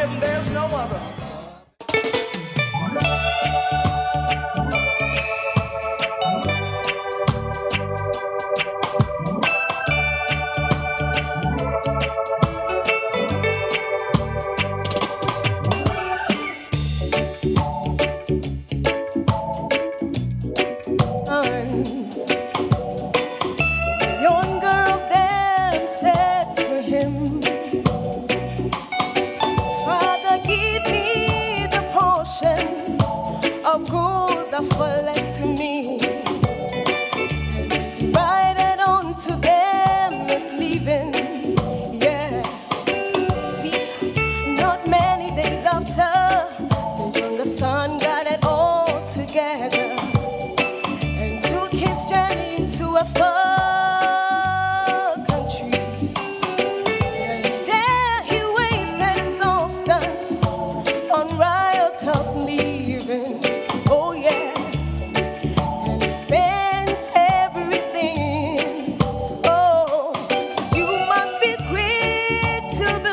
been there. to be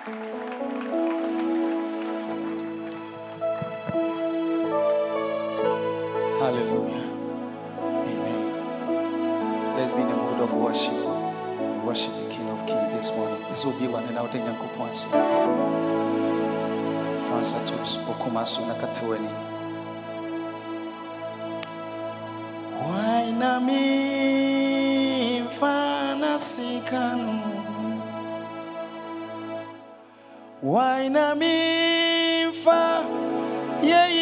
Hallelujah. Amen. Let's be in a mood of worship. Worship the King of Kings this morning. This will be one and out in Yankupwansi. Fansatus, Okumasu, Nakatawani. Why Nami Fanasikanu? Wine me fa, yeah.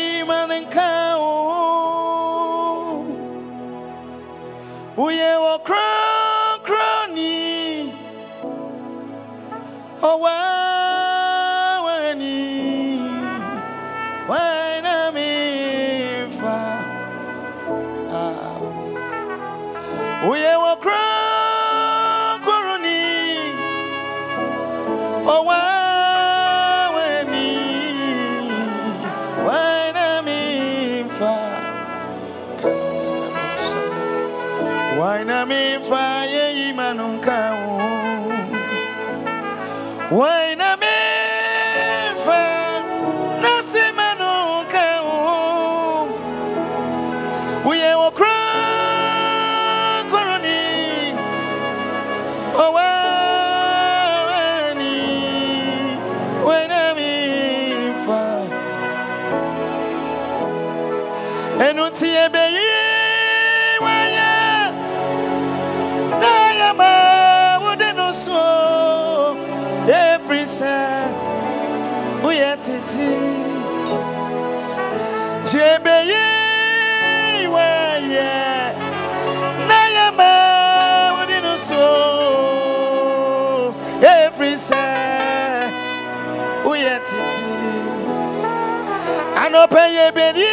peye beri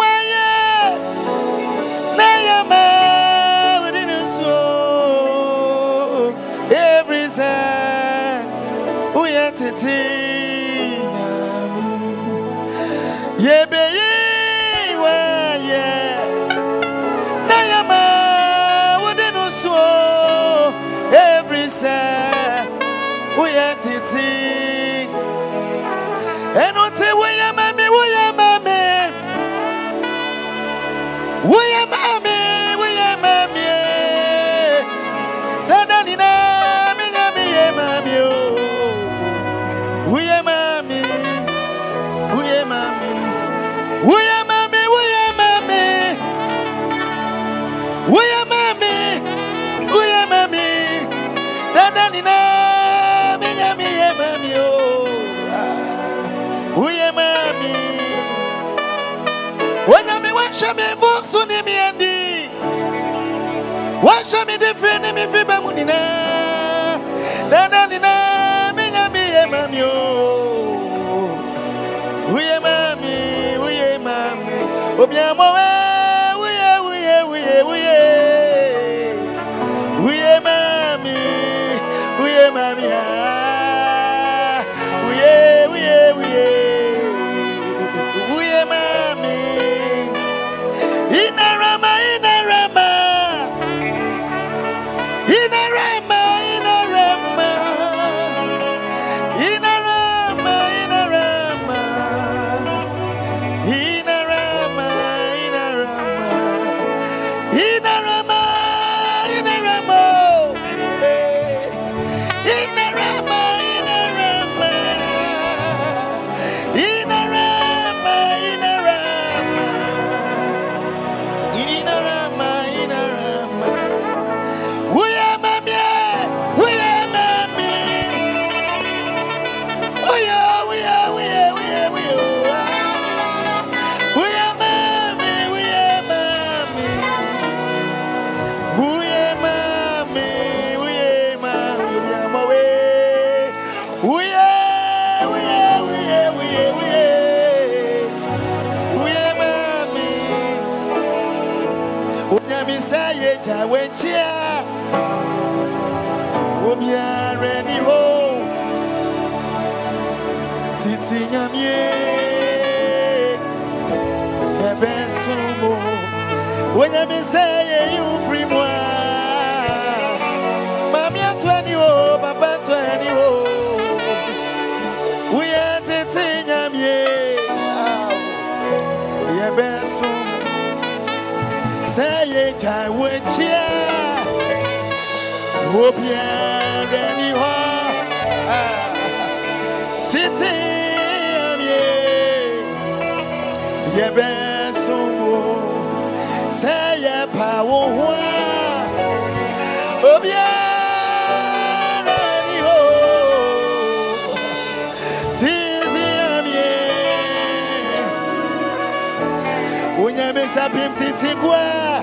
waye na ye ma within so. Every time uye titi. suni miendi washa mi defre ni mi fribe munina nana nina minyambi emamio tie obiara ni hɔ titi nyamie. Ɛbɛ so mo wonyame sɛ yɛyi wo firi mu a maame ato ani o papa ato ani o woyɛ titi nyamie. Yɛbɛ so mo sɛ yɛgya wo akyiɛ sapim titi kwa.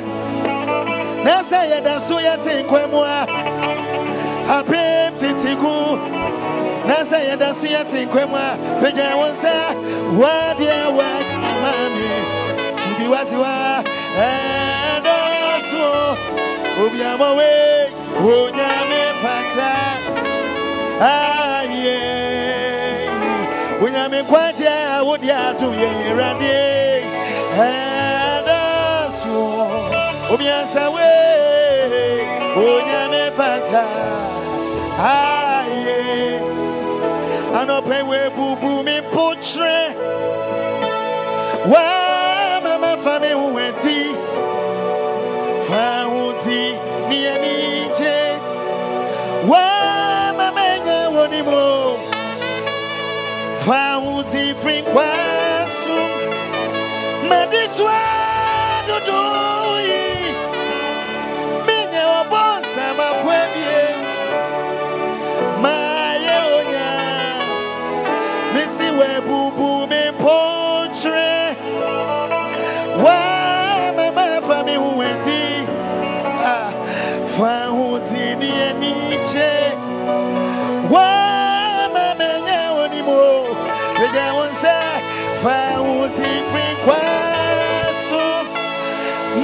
Na sɛ yɛda so yɛte nkwa mu apem titigu na sɛ yɛda so yɛte nkwam a pagya wo nsa woadeɛ woakama me tubi watewa ɛdɔso obiamɔ we. Onyame pata ayɛ onyame aye. Anope we bubu mi potre wa mama fami wenti fa wuti mi ani wa mama nya woni mo. Fa wuti frin kwasu mediswa dodo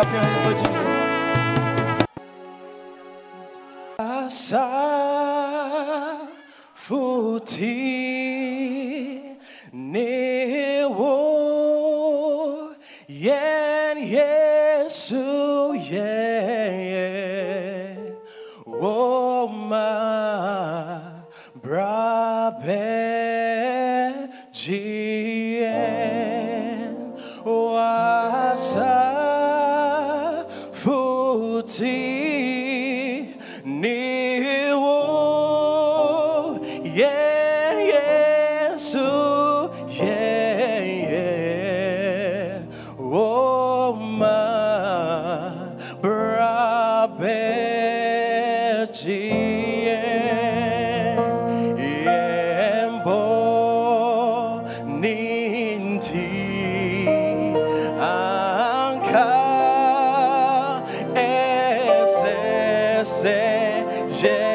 up your hands for Jesus. Ti. Yeah.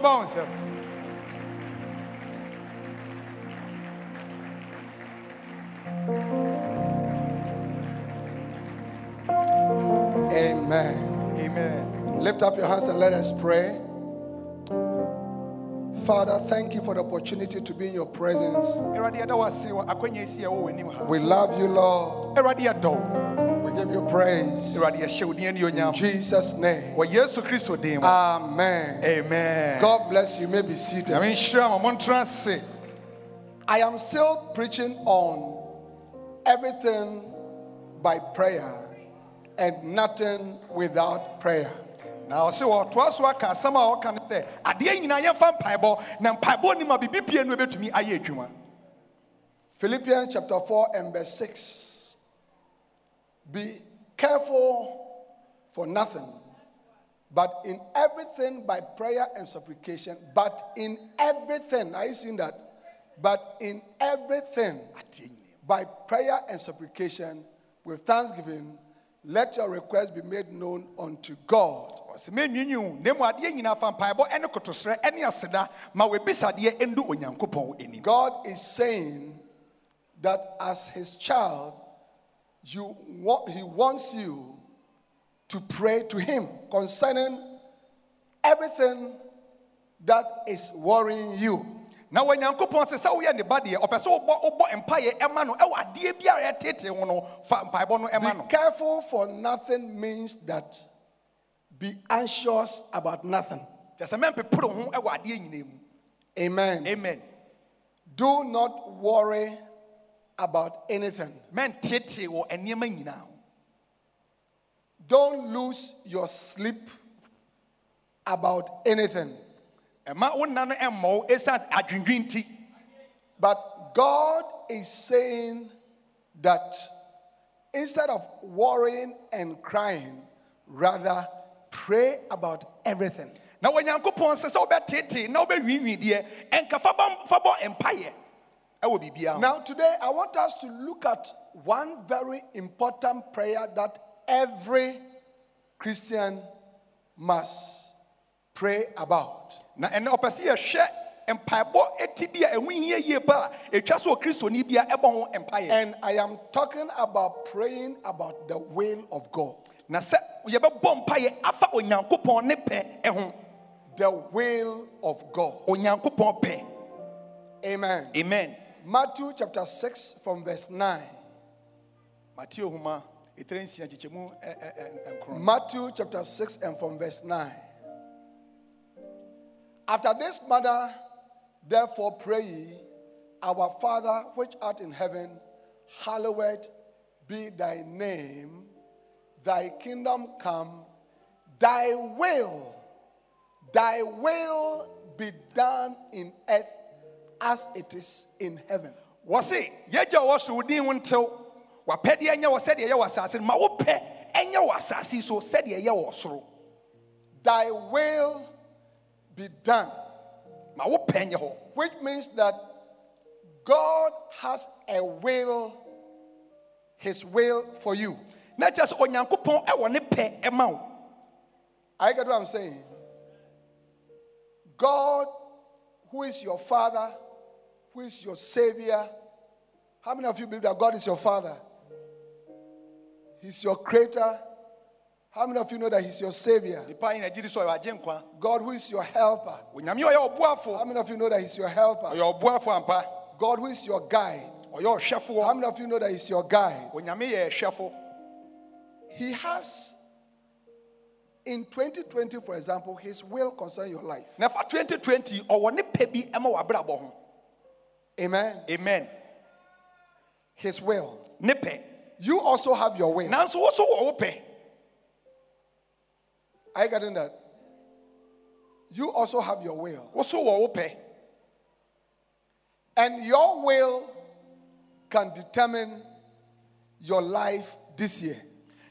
Bɔ nsɛm. Amen. Amen. Lift up your hands and let us pray. Father, thank you for the opportunity to be in your presence. Awurade yɛda wo ase wɔ akwannya esi a ɛwɔ w'anim ha. We love you, Lord. Praise. Awurade yɛhyɛ wo din In. Jesus' name. Wɔ Yesu Kristo din mu. Amen. Amen. God bless you. You may be seated. Nyame nhyira mo, montena ase. I am still preaching on everything by prayer and nothing without prayer. na ɔse wɔtoa so aka asɛm a ɔka no sɛ adeɛ nyinaa yɛmfa mpaebɔ na mpaebɔ nim a biribi pie no ɛbɛtumi ayɛ adwuma Philippians chapter 4 and verse 6. Be careful for nothing, but in everything by prayer and supplication. But in everything, are you seeing that? But in everything by prayer and supplication with thanksgiving, let your requests be made known unto God. ɔsɛ mɛnwinwiw na mmom adeɛ nyinaa fa mpaebɔ ne kotosrɛ ne aseda ma wɔabisadeɛ ɛndu onyankopɔn anim God is saying that as his child, you want, he wants you to pray to him concerning everything that is worrying you. na onyankopɔn sɛ sɛ woyɛ ne ba deɛ ɔpɛ sɛ wobɔ wobɔ mpaeɛ ɛma no ɛwɔ adeɛ biara ɛtete ho no fa mpaebɔ no ɛma Be no careful for nothing means that be anxious about nothing. kyɛ sɛ mɛmpepere ho ɛwɔ adeɛ nyinaa mu Amen. amen Do not worry about anything. mɛntete wɔ nneɛma nyinaa ho Don't lose your sleep about anything. ɛma wo nna no ɛmmɔ wo ɛsiane adwendwen nti But God is saying that instead of worrying and crying, rather pray about everything. Now na onyankopɔn sɛ sɛ wobɛtete na wobɛnwiinwii deɛ ɛnka fa bɔ fa bɔ mpaeɛ ɛwɔ biribiara ho Now, today, I want us to look at one very important prayer that every Christian must pray about. na ɛnɛ ɔpɛ sɛ yɛhwɛ mpaebɔ eti bi a ɛho hia yie pa a ɛtwa so okristoni bia ɛbɔ ho mpaeɛ And I am talking about praying about the will of God. na sɛ yɛbɛbɔ mpaeɛ afa onyankopɔn ne pɛ ɛho The will of God. onyankopɔn pɛ Amen. amen Matthew chapter 6 from verse 9. mateo homa ɛtire nsia kyekyɛmu ɛ- ɛ- ɛ- nkron Matthew chapter 6 and from verse 9. After this manner, therefore, pray ye, Our Father which art in heaven, hallowed be thy name, thy kingdom come, thy will, thy will be done in earth as it is in heaven. wɔ se yɛgya a wɔso wo din ho ntew wapɛdeɛ nyɛ wɔ sɛdeɛ ɛyɛ wɔ asase no ma wopɛ ɛnyɛ wɔ asase yi so sɛdeɛ ɛyɛ wɔ soro Thy will be done. ma wopɛ nyɛ hɔ which means that God has a will, His will for you. na kyerɛ sɛ onyankopɔn ɛwɔ ne pɛ ɛma wo I get what I'm saying. God, who is your Father, who is your Savior. How many of you believe that God is your Father? He's your Creator. How many of you know that He's your Savior? nipa yi na gyiri so ɔyɛ agye nkwa God, who is your helper. onyame a ɔyɛ How many of you know that He's your helper? ɔyɛ ɔboafo ampa God, who is your guide. How many of you know that He's your guide? onyame yɛ ɛhwɛfo He has, in 2020, for example, His will concern your life. na fa 2020 Amen. amen His will. ne pɛ You also have your will. nanso wo so wɔ wo pɛ Are you getting that? You also have your will. wo so wɔ And your will can determine your life this year.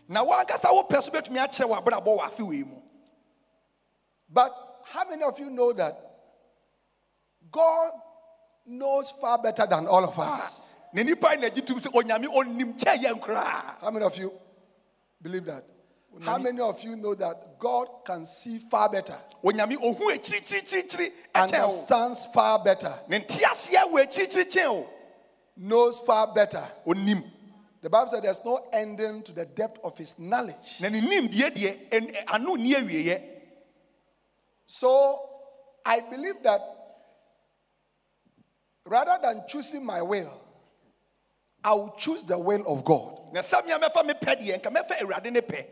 na wankasa wo pɛ so bɛtumi akyerɛ w'abrabɔ wɔ afe wei mu But how many of you know that God knows far better than all of us. na nipa yi na gye tum sɛ onyame onim kyɛn yɛn koraa How many of you believe that? How many of you know that God can see far better, understands far better, ne nte aseɛ wɔ akyirikyiri knows far better? The Bible said there's no ending to the depth of his knowledge. na ne nim deɛ deɛ ɛn- ɛ- ano nni awieɛ So I believe that rather than choosing my will, I will choose the will of God na sɛ mea mɛfa me pɛ deɛ nka mɛfa awurade ne pɛ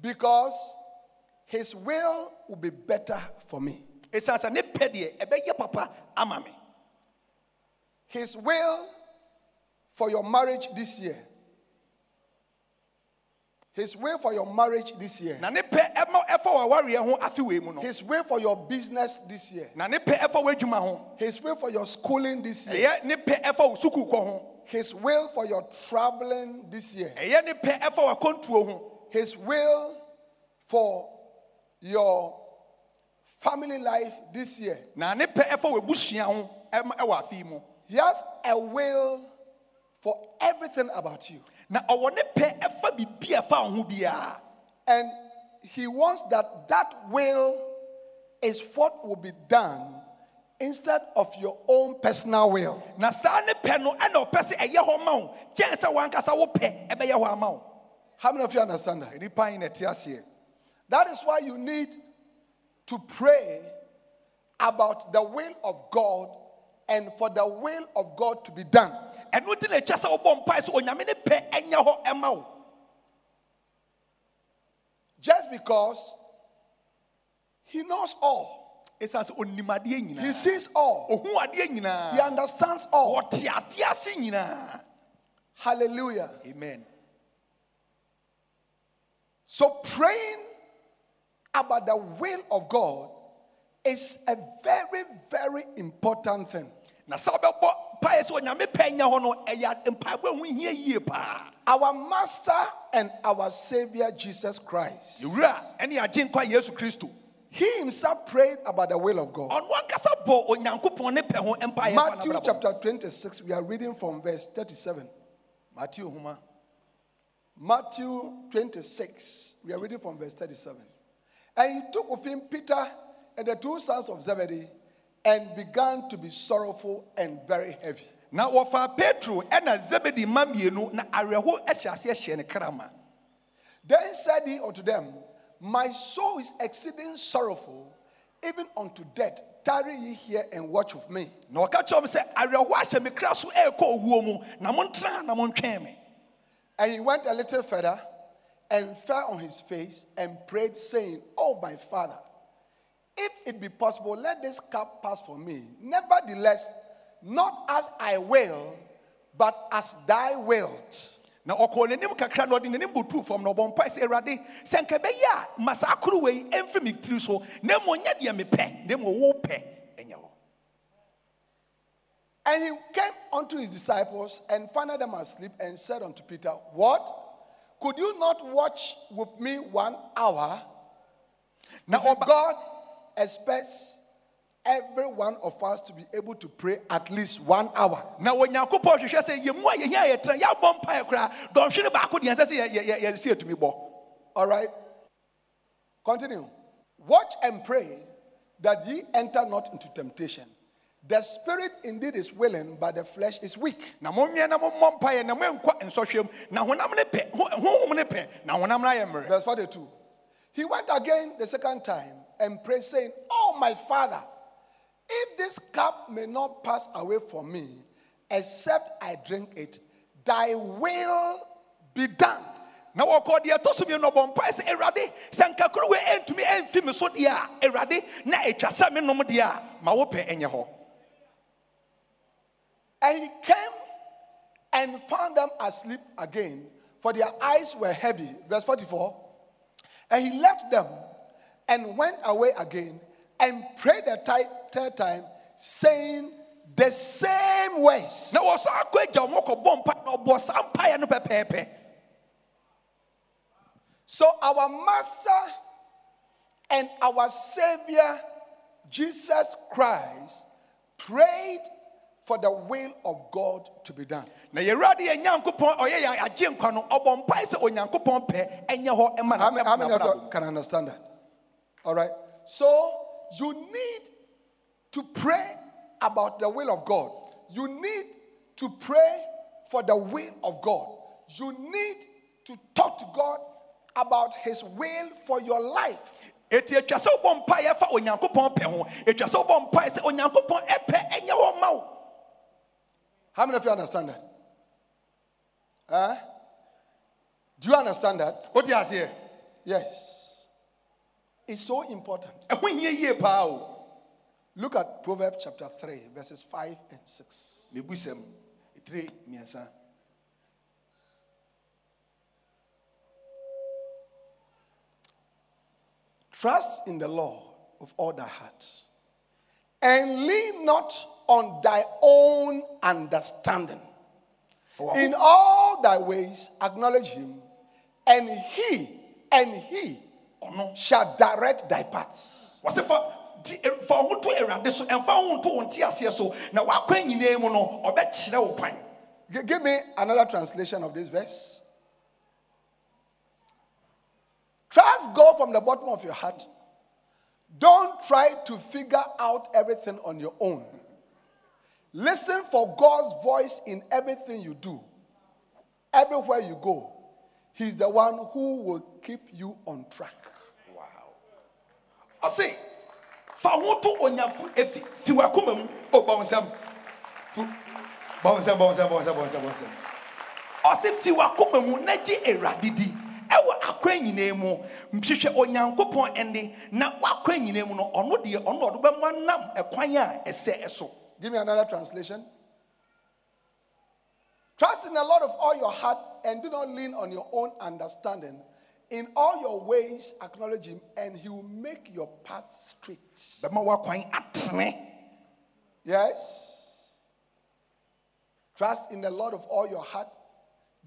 because his will will be better for me. ɛsiane sɛ ne pɛ deɛ ɛbɛyɛ papa ama me His will for your marriage this year. His will for your marriage this year. na ne pɛ ɛma ɛfa wɔ awareɛ ho afe wei mu no His will for your business this year. na ne pɛ ɛfa His will for your schooling this year. ɛyɛ ne pɛ ɛfa wo sukuu kɔ ho His will for your traveling this year. ɛyɛ ne pɛ ɛfa w'akɔntuo ho His will for your family life this year. na ne pɛ ɛfa w'abusua ho ɛma- ɛwɔ afe yi mu He has a will for everything about you. Na ɔwɔ ne pɛ ɛfa biribi a ɛfa wo ho biara And he wants that that will is what will be done instead of your own personal will. na saa ne pɛ no ɛna ɔpɛ sɛ ɛyɛ hɔ ma wo kyɛn sɛ wankasa wo pɛ ɛbɛyɛ hɔ ama wo How many of you understand that? yi na ɛte aseɛ That is why you need to pray about the will of God and for the will of God to be done. Ɛno nti na ɛkyɛ sɛ wobɔ mpae sɛ onyame ne pɛ ɛnyɛ hɔ ɛma wo. Just because he knows all, ɛsiane sɛ ɔnim adeɛ he sees all, ɔhu adeɛ he understands all. ɔte adeɛ ase nyinaa. Hallelujah. amen. So praying about the will of God is a very, very important thing. Na sɛ wobɛbɔ mpaeɛ sɛ onyame pɛ nyɛ hɔ no ɛyɛ mpaebɔ ho hia yie paa Our Master and our Savior Jesus Christ, yɛwura ɛne agye nkwa yesu kristo he himself prayed about the will of God. ɔno ankasa bɔ onyankopɔn ne pɛ ho mpaeɛ fa Matthew chapter 26, we are reading from verse 37. matthew homa Matthew 26, we are reading from verse 37. And he took with him Peter and the two sons of Zebedee and began to be sorrowful and very heavy. na wɔfa petro ɛna zebedi ma na awerɛho hyɛ aseɛ ne krama Then said he unto them, My soul is exceeding sorrowful, even unto death. Tarry ye here and watch with me. na ɔka kyerɛ m sɛ awerɛho ahyɛ me kra so ɛrekɔ owuo mu na na me And he went a little further and fell on his face and prayed, saying, Oh, my father, if it be possible, let this cup pass from me. Nevertheless, not as I will, but as thy wilt. na ɔkɔɔ n'anim kakra na ɔde n'anim butuu fam na ɔbɔ mpae sɛ awurade sɛ nka ɛbɛyɛ a ma saa koro wei ɛmfi me tiri so na mmom nyɛ deɛ mepɛ na mmom wo pɛ ɛnyɛ hɔ And he came unto his disciples and found them asleep and said unto Peter, What? Could you not watch with me one hour? Now, God expects every one of us to be able to pray at least one hour. Now, when hwehwɛ sɛ yɛmu a yɛhia yɛtena yɛabɔ mpaeɛ koraa dɔnhwere baako deɛ ɛnsɛ sɛ yɛ- yɛ- yɛ- yɛsi atumi bɔ All right? Continue. Watch and pray that ye enter not into temptation. The spirit indeed is willing, but the flesh is weak. na monwɛn na mommɔ mpaeɛ na moankɔ nsɔhwɛm na honam ne pɛ ho- honhom ne pɛ na honam no ayɛ mmerɛ Verse 42. He went again the second time and pray, saying, Oh, my father, if this cup may not pass away from me, except I drink it, thy will be done. na wɔkɔ deɛ ɛtɔ so mmienu ɔbɔ mpaeɛ sɛ awurade sɛ nka koro wei ɛntumi ɛmfi me so deɛ a awurade na ɛtwa sɛ me nom deɛ a ma wo pɛ ɛnyɛ hɔ And he came and found them asleep again, for their eyes were heavy. Verse 44. And he left them and went away again and prayed ti- third time, saying the same words. na wɔsɔ akɔ agya wɔn kɔbɔ mpaeɛ na ɔbɔ saa no pɛpɛɛpɛ So our master and our savior, Jesus Christ, prayed for the will of God to be done. na yɛwurade yɛ nyankopɔn ɔyɛ agye nkwa no sɛ onyankopɔn pɛ ɛnyɛ hɔ ɛma How many, of you can understand that? All right. So you need to pray about the will of God. You need to pray for the will of God. You need to talk to God about His will for your life. eti atwa sɛ wobɔ mpaeɛ fa onyankopɔn pɛ ho hɔ ma How many of you understand that? Huh? Do you understand that? wote aseɛ Yes. It's so important. ɛho hia yie paa o Look at Proverbs chapter 3, verses 5 and 6. mebusɛm ɛtire mmiɛnsa Trust in the Lord with all thy heart, and lean not on thy own understanding. For In all thy ways acknowledge him, and he and he shall direct thy paths. fa di- eh, ho to awurade so ɛmfa ho to wo nte aseɛ so na wakwan nyinaa mu no ɔbɛkyerɛ wo kwan Give me another translation of this verse. Trust God from the bottom of your heart. Don't try to figure out everything on your own. Listen for God's voice in everything you do. Everywhere you go, He's the one who will keep you on track. Ɔse fa ho to onyafo efi fi wakoma mu. O bɔ wo nsɛm Fu- bɔ nsɛm bɔ nsɛm bɔ nsɛm bɔ nsɛm bɔ nsɛm ɔse fi wakoma mu na gye awurade di. Ɛwɔ akwan nyinaa mu. Na wakwan nyinaa mu no ɔno deɛ ɔno a ɛsɛ ɛso. Give me another translation. Trust in the Lord of all your heart and do not lean on your own understanding. In all your ways, acknowledge Him, and He will make your path straight. bɛma wakwan atene Yes? Trust in the Lord of all your heart.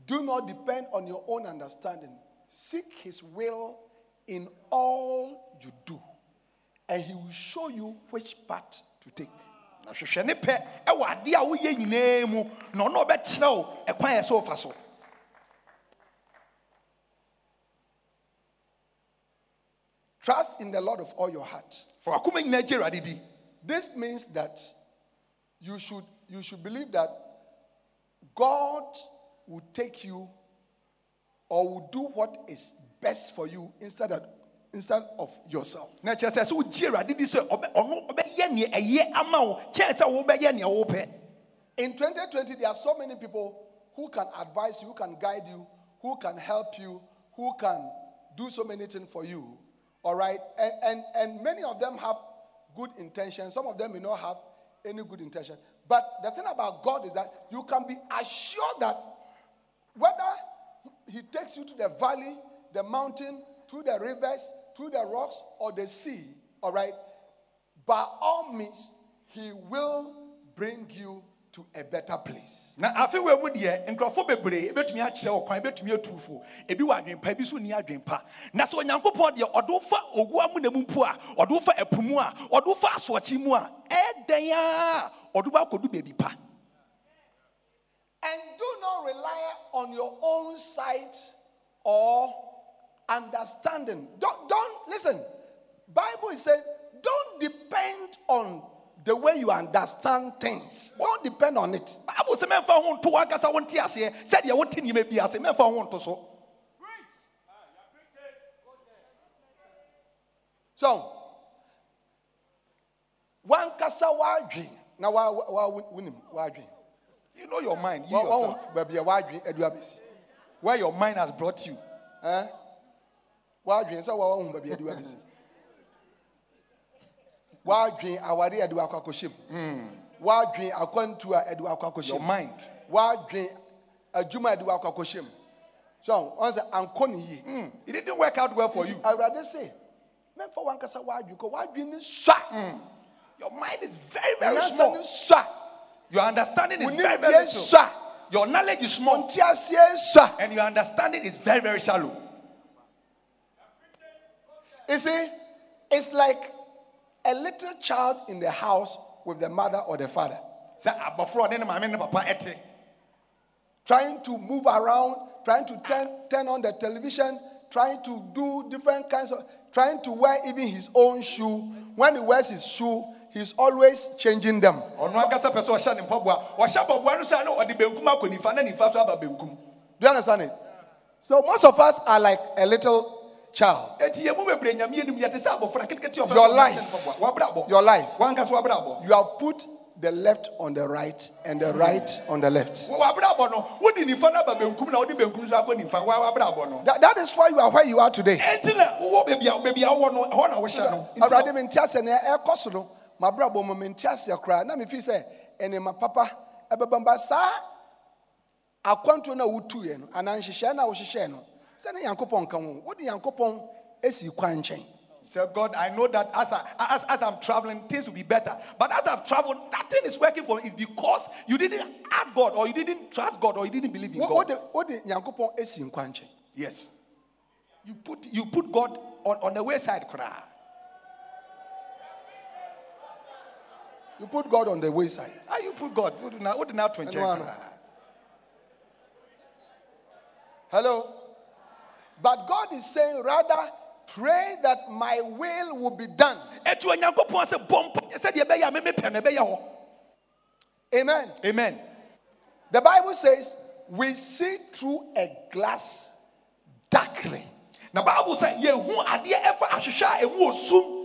Do not depend on your own understanding. Seek His will in all you do, and He will show you which path to take. na hwehwɛ ne pɛ ɛwɔ adeɛ a woyɛ nyinaa mu na ɔno ɔbɛkyerɛ wo ɛkwan a ɛsɛ wofa so Trust in the Lord of all your heart. fa wakoma nyinaa gye awurade di This means that you should, you should believe that God will take you or will do what is best for you instead of, instead of yourself. In 2020, there are so many people who can advise you, who can guide you, who can help you, who can do so many things for you. All right? And, and, and many of them have good intentions. Some of them may not have any good intention. But the thing about God is that you can be assured that whether He takes you to the valley, the mountain, through the rivers, through the rocks, or the sea, all right, by all means, He will bring you to a better place. na afei wɔ mu deɛ nkurɔfoɔ bebree ebɛtumi akyerɛ wɔ kwan ebɛtumi atu fo ebi wɔ adwene pa ebi nso nni adwene pa na sɛ onyankopɔn deɛ ɔde wo fa ogu amuna mu a ɔde wo fa ɛpo mu a ɔde wo fa asoɔkye mu a ɛɛdɛn a ɔde wo akɔdu baabi pa And do not rely on your own sight or understanding. Don't, don't listen. Bible is saying, don't depend on the way you understand things. Don't depend on it. bible sɛ mɛmfa ho nto w'ankasa wo nte aseɛ sɛdeɛ wote nneɛma bi ase mɛmfa ho nto so So, one kasa wadwi na wa wa winim wadwi. you know your mind you Wa yourself wa baby wadwi edu abesi. where your mind has brought you Eh? Wadwi so wa hu baby edu abesi. Wadwi awari edu akwakoshim. Wadwi akwantu a edu your mind Wadwi adwuma edu akwakoshim. So, on say anko ni yi. Hmm, it didn't work out well for you Awurade say, "Memfa one kasa wadwi ko wadwi ni swa." your mind is very very Nyansa small ni swa. your understanding is very very little your knowledge is small Monte aseɛ swa. and your understanding is very very shallow You see, it's like a little child in the house with the mother or the father. sɛ abɔfra a ɔne ne maame ne papa ɛte trying to move around, trying to turn, turn on the television, trying to do different kinds of, trying to wear even his own shoe. When he wears his shoe, he's always changing them. ɔno ankasa pɛ sɛ ɔhyɛ ne mpaboa ɔhyɛ mpaboa no so a na ɔde benkum akɔ nifa na nifa so aba benkum Do you understand it? So most of us are like a little child. eti yɛn mu bebree nyame yɛ nim yɛte sɛ abɔfra ketekete a ɔpɛ Your life. ne mpaboa wabrabɔ Your life. You have put the left on the right and the right on the left. wabrabɔ no wodi nifa no aba benkum na wode benkum so akɔ nifa wa wabrabɔ no That, that is why you are where you are today. enti na wowɔ baabi a baabi a wowɔ no ɛhɔ na wohyɛ no Nti awurade na- mente ase na ɛkɔ so no mabrabɔ mu mente ase koraa na mefi sɛ ɛnema papa ɛbɛba mba saa akwantuo no a wotuiɛ no anaa nhyehyɛe no a wohyehyɛe no sɛne nyankopɔn ka ho wode nyankopɔn asi kwan nkyɛn Say, God, I know that as, I, as, as I'm traveling, things will be better. But as I've traveled, nothing is working for me. It's because you didn't add God, or you didn't trust God, or you didn't believe in Wo- God. nyankopɔn asi nkwa nkyɛn Yes. You put, you put God on, on the wayside. Cry. you put god on the wayside How you put God? What do not- what do not to Ɛno check? hello but god is saying rather pray that my will will be done Etu onyankopɔn sɛ bɔ mpa sɛ deɛ ɛbɛyɛ a meme pɛ no ɛbɛyɛ hɔ. amen Amen. The Bible says we see through a glass darkly. Na Bible sɛ yɛhu adeɛ ɛfa ahwehwɛ a ɛmu osum.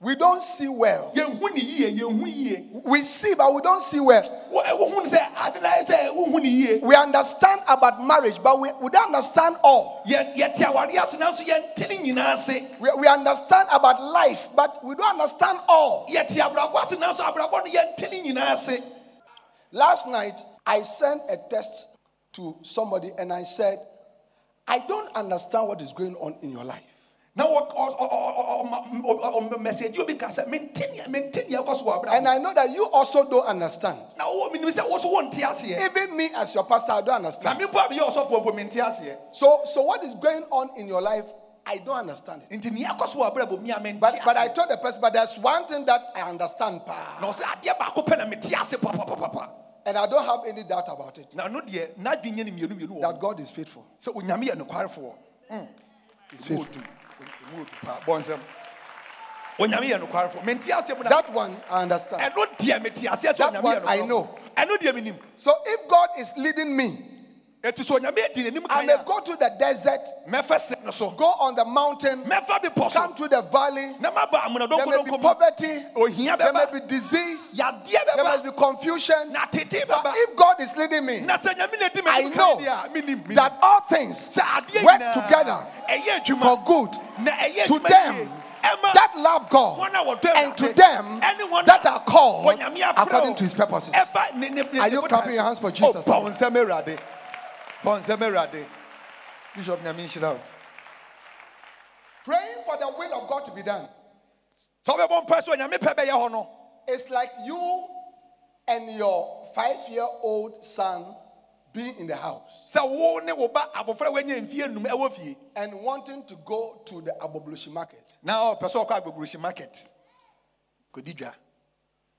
We don't see well. Yɛhu ne yie, yɛhu yie. We see, but we don't see well. Wo- eh, Wohu ne sɛ ade na ayɛ sɛ wohu ne yie. We understand about marriage, but we, we don't understand all. Yɛ- Yɛte awareɛ ase nanso yɛnte ne nyinaa ase. We, we understand about life, but we don't understand all. Yɛte abrabɔ ase nanso abrabɔ no yɛnte ne nyinaa ase. Last night, I sent a text to somebody and I said, I don't understand what is going on in your life. Na ɔ- message obi ka sɛ mente nea- ɛkɔ so wɔ. And I know that you also don't understand. Na wo menim sɛ wo so wonte aseɛ. Even me, as your pastor, I don't Na understand. me mpo a meyɛ ɔsɔfoɔ mpo mente aseɛ. So, so what is going on in your life, I don't understand it. Nti nea ɛkɔ so wɔ abrabɔ mi a mente But, but I told the person, but there's one thing that I understand, and I don't have any doubt about it Na no deɛ n'adwene nyɛ ne mmienu mmienu that. God is faithful. Yɛ nokwarefoɔ. Mm. He's Ɛmu faithful. Odu. Ɛmu odu paa. Bɔ nsɛm. Onyame yɛ nokwarefoɔ. Mente ase mu na That one I understand. ɛno deɛ mete That one I know. Ɛno deɛ menim. So if God is leading me, I may go to the desert, mɛfa se no so. go on the mountain, Mɛfa bepɔ so. come to the valley. There may be poverty, there may be disease, there must be confusion. But if God is leading me, Na sɛ nyame na di I know kan deɛ a menim. menim. that all things work together for good to them that love God wɔn a wɔdɔ and to them that are called according to his purposes. Are you clapping your hands for Jesus? Bɔ wo nsɛm Awurade. Bɔ wo nsɛm Awurade. Bishop Nyame nhyira wo. Praying for the will of God to be done. Sɛ wobɛbɔ mpae sɛ onyame pɛ bɛyɛ hɔ no It's like you and your five year old son being in the house sɛ wo ne wo ba abɔfra woanya mfie num ɛwɔ fie and wanting to go to the Agbogbloshie market. sɛ ɔkɔ agbegburuhyi market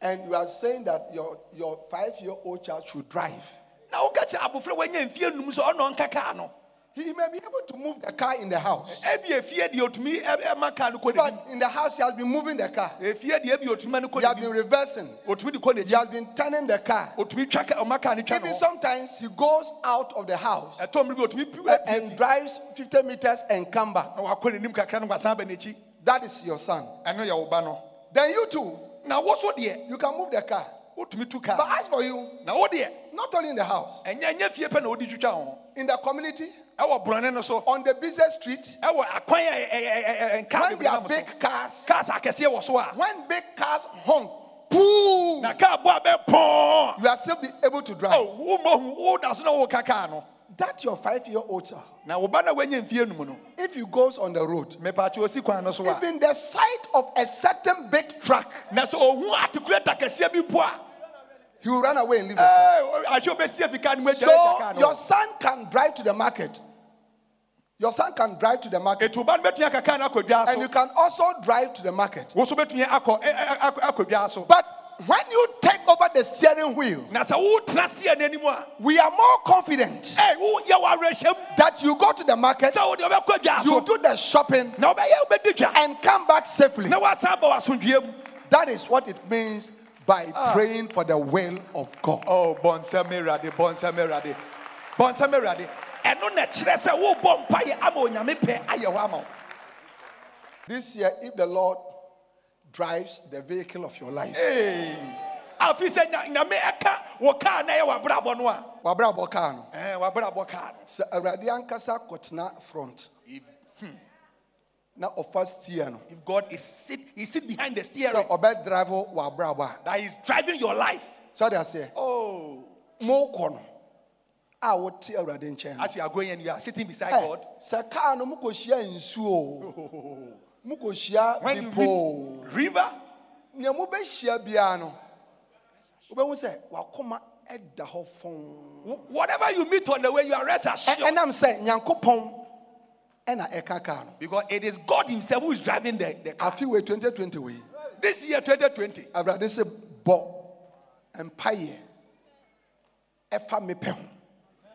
And you are saying that your, your five year old child should drive. Na woka kyerɛ abɔfra woanya mfie num sɛ ɔnɔ nka no He may be able to move the car in the house. ɛbi efie deɛ otumi ɛ- ɛma kaa no kɔ In n'anim fact, in the house, he has been moving the car. efie deɛ ebi otumi ma no kɔ He has been reversing. otumi de kɔ He has been turning the car. otumi twa ka ɔma kaa no twa no Even sometimes he goes out of the house ɛtɔ mmiri bi otumi piw and, drives 50 meters and come back. na wakɔ n'anim kakra no wasan ba n'akyi That is your son. ɛno yɛ wo ba Then you too, wo so deɛ you can move the car. But as for you, wo deɛ not only in the house, ɛnyɛ ɛnyɛ fie pɛ na wodi in the community, ɛwɔ borɔne no so. On the busy street, when there are big cars, cars akɛseɛ wɔ so a. When big cars honk, poo, na kaa bɔ a bɛ pɔn you are still be able to drive. o wo mɔhu wo da so na wo ka That your five year old child, na wo ba na wanya mfie num no. If he goes on the road, mepatwe osi kwan no so a. Even the sight of a certain big truck, he will run away and leave the eh, car. ɛɛ, ahwɛ obɛsi afika no mu agyare So your son can drive to the market. Your son can drive to the market. etu ba no bɛtumi aka kaa no akɔ dwa And you can also drive to the market. wo so bɛtumi akɔ ɛ- ɛ- akɔ akɔ dwa so But when you take over the steering wheel, na sɛ wotena seɛ n'anim we are more confident eh, ɛ woyɛ w'awerɛhyɛm that you go to the market, sɛ wode wobɛkɔ dwa you do the shopping, na wobɛyɛ wobɛdi dwa and come back safely. na woasan ba w'asomdwoeɛ mu That is what it means by ah. praying for the will of God. Oh, bɔnsɛm awurade bɔnsɛm awurade bɔnsɛm awurade ɛno na kyerɛ sɛ wobɔ mpayɛ ama onyame pɛ ayɛ hɔ ama This year, if the Lord drives the vehicle of your life, Ee, afi sɛ nya- nyame ɛka wɔ kaa na ɛyɛ w'abrabɔ no a. wabrabɔ kaa no, eh, ɛɛ, w'abrabɔ kaa no sɛ Awurade ankasa kɔtena front. If- hmm. Na ɔfa steer no, if god is sit he sit behind the sɛ steering ɔbɛ drive wabrabɔ a, that he's driving your life. Sɛ ɔde aseɛ, oh. Mokɔ no. A wote Awurade nkyɛn as you are going and you are sitting beside Ɛ, god. sɛ kaa no nsuo mokɔhyia when you bepɔo river? Nea mobɛhyia biara no wobɛhu sɛ wakoma ɛda hɔ fɔn whatever you meet on the way you are rest assured. ɛnam sɛ nyankopɔn ɛna ɛka kaa no because it is god himself who is driving the, the car. Afe wei 2020 wei this year 2020 awurade sɛ bɔ mpayɛ ɛfa mepɛ ho.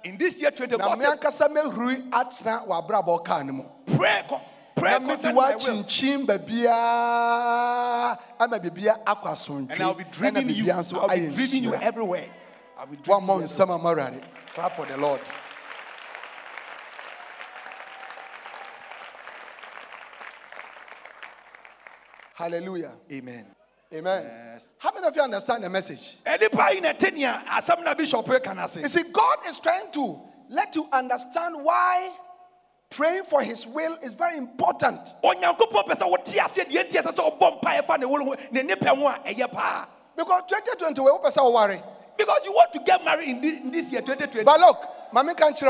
In this year 20 na me ankasa mɛhuri atena w'abrabɔ kaa no mu. Pray co- pray na mede concerning my will. woakyinkyin baabiaa ama biribia akɔ and I'll be driving you. I'll be driving you everywhere. I'll be driving you nsɛm ama awurade. Clap for the lord hallelujah amen amen how many of you understand the message ɛnipa yi na ɛte nea asɛm na bishop ka na You see, God is trying to let you understand why praying for His will is very important. onyankopɔn pɛ sɛ wote aseɛ deɛ nti ɛsɛ sɛ ɔbɔ mpaeɛ fa ne wo ho ne ne pɛ ho a ɛyɛ paa Because 2020, we so worry. because you want to get married in this, in this year 2020 But look, Mami can't.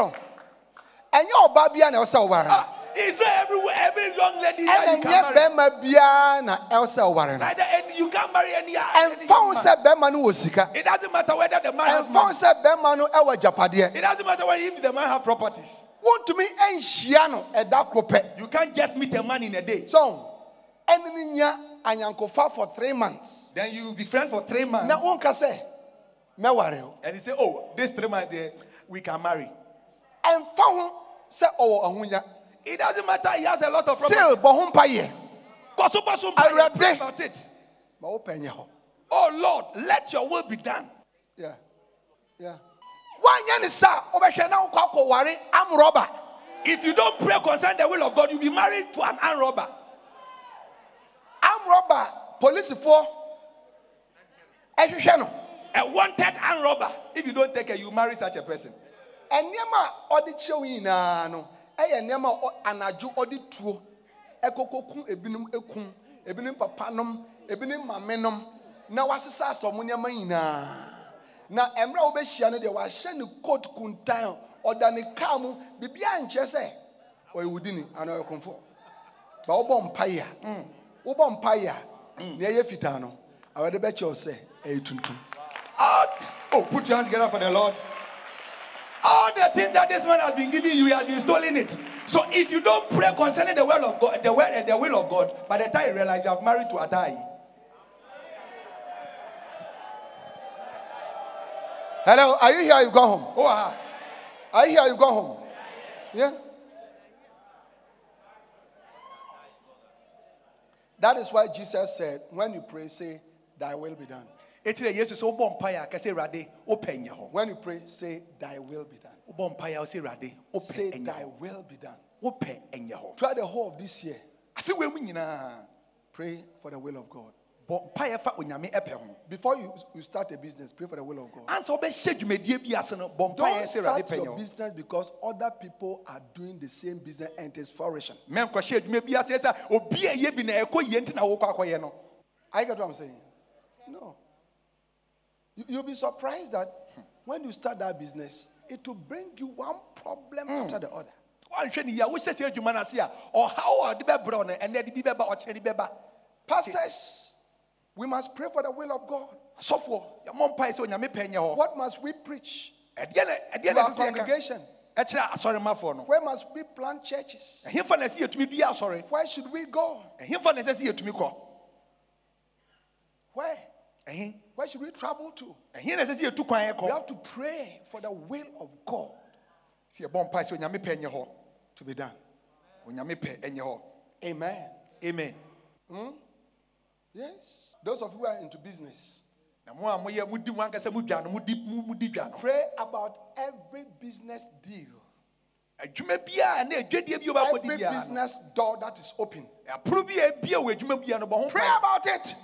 And your baby and. Ah, it's not everywhere every young lady that And you can marry Bema Biana Elsa worry. neither and you can't marry any uh, And any found young man. said Bema no Sika. it doesn't matter whether the man has found said Bema no Ewa Japadia. it doesn't matter whether if the man have properties Want to me and Shiano at you can't just meet a man in a day So, and Ninya and Yankofa for three months. then you will be friends for three months one can say, Me worry. and he say oh this three months there we can marry And found said, Oh, Ahunya. It doesn't matter he has a lot of properties Still, Bohum Paye. Koso baso I pray about it. Ma open your oh lord let your will be done. Yeah. Yeah. Why yan sa? Obehwe na nkwa kware am robber. if you don't pray concerning the will of god you'll be married to an armed robber. Am robber police for a wanted armed robber. If you don't take care you marry such a person. Enema odi chew nyinaa Eye nneɛma a anadwo ɔde tuo. Ɛkɔkɔku ebinom ekum ebinom papanom ebinom mamenom. Na wasesa asɔ mo nneɛma nyinaa. Na mmerɛ wobɛhyia no deɛ wahyɛ ne coat kuntan ɔda ne kaa mu. Biribiara nkyerɛ sɛ ɔyɛ wodini anaa ɔyɛ kɔmfo ba wobɔ mpaeɛ a wobɔ mpaeɛ a nea ɛyɛ fitaa no awɛde bɛkyɛ wo sɛ ɛyɛ tuntum. All, oh put your hands together for the lord. All the things that this man has been giving you he has been stealing it? So if you don't pray concerning the will of god the will, the will of god by the time you realize you have married to atai hello are you here? You go home. Oh ah. Are you here? You go home. Yeah. That is why jesus said when you pray say thy will be done. Etire yesu sɛ wobɔ mpaeɛ a kɛsɛ awurade wopɛ nyɛ hɔ when you pray say thy will be done wobɔ mpaeɛ a wosɛ awurade wopɛ say thy will be done. Wopɛ ɛnyɛ hɔ. Try the whole of this year afe wei mu nyinaa. pray for the will of god. Bɔ mpaeɛ fa onyame before you, you start a business pray for the will of god. Ansa wobɛhyɛ dwumadie bi ase no bɔ mpaeɛ don't start your business because other people are doing the same business and it is flourishing. Mɛnkɔhyɛ adwuma bi ase sɛ obi a na ɛkɔ yie na wokɔ akɔyɛ I get what I'm saying. No. You, you'll be surprised that when you start that business, it will bring you one problem mm. after the other. woanhwɛ ne yie a wohyɛ sɛ adwuma no ase a ɔhaw a ɔde bɛbrɛ wo no ɛnɛ de bi bɛba ɔkyerɛ de bɛba Pastors, we must pray for the will of God. asɔfoɔ yɛmmɔ mpaeɛ sɛ onyame pɛ nyɛ hɔ What must we preach ɛdeɛ na ɛdeɛ to na our ɛsɛ sɛ yɛka congregation? ɛkyerɛ asɔremafoɔ no Where must we plant churches? ɛhefa na ɛsɛ yɛtumi dua asɔre Where should we go? ɛhefa na ɛsɛ sɛ yɛtumi kɔ Where? Where should we travel to? ɛhe na ɛsɛ sɛ We have to pray for the will of God sɛ yɛbɔ mpae sɛ onyame pɛ nyɛ hɔ to be done. onyame pɛ ɛnyɛ hɔ Amen. amen hmm? Yes. Those of you who are into business, na mo a moyɛ modi mo ankasa mo dwa no modi mo- modi dwa no pray about every business deal, adwuma biara na adwadie a every business door that is open. ɛpono bi a ebia wɔ adwuma biara no bɔ ho Pray about it.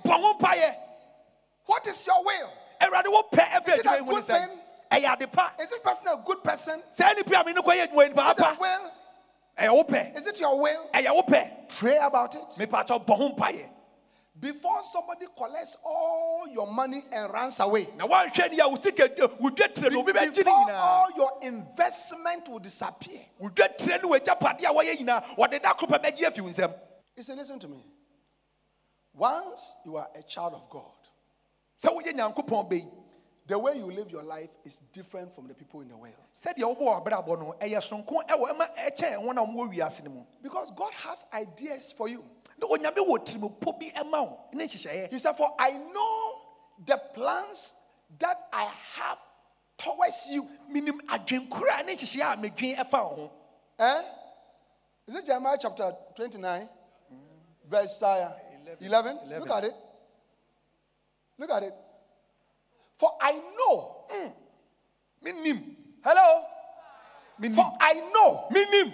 Bɔ ho mpaeɛ What is your will? awurade ɛfɛ Is it a adwuma yi mu no good thing? ɛyɛ ade pa Is this person a good person? Is sɛ nipa a me ne kɔyɛ adwuma yi nipa apa will? ɛyɛ wo pɛ Is it your will? ɛyɛ wo pɛ Pray about it. mepatɔ bɔ ho mpaeɛ Before somebody collects all your money and runs away, na woanhwɛ ni a wo sika wo dwa tire no obi bɛgye ne before nyinaa all your investment will disappear. wo dwa tire no wagyapadeɛ a wɔyɛ nyinaa wɔde da koro pɛ bɛgye afi wo nsɛm You see, listen to me. Once you are a child of God, sɛ woyɛ nyankopɔn bɛyi the way you live your life is different from the people in the world. sɛdeɛ wobɔ w'abrabɔ no ɛyɛ sonko ɛwɔ ɛma ɛkyɛn wɔn a wɔwɔ wiase no mu Because God has ideas for you. na onyame wɔ tirimopɔ bi ɛma wo ne nhyehyɛeɛ He said, For I know the plans that I have towards you. menim adwenkora ne nhyehyɛeɛ a medwen ɛfa wo ho Eh? Is it Jeremiah chapter 29, verse uh, 11? Look at it. Look at it. For I know. mm, menim Hello? menim For I know. menim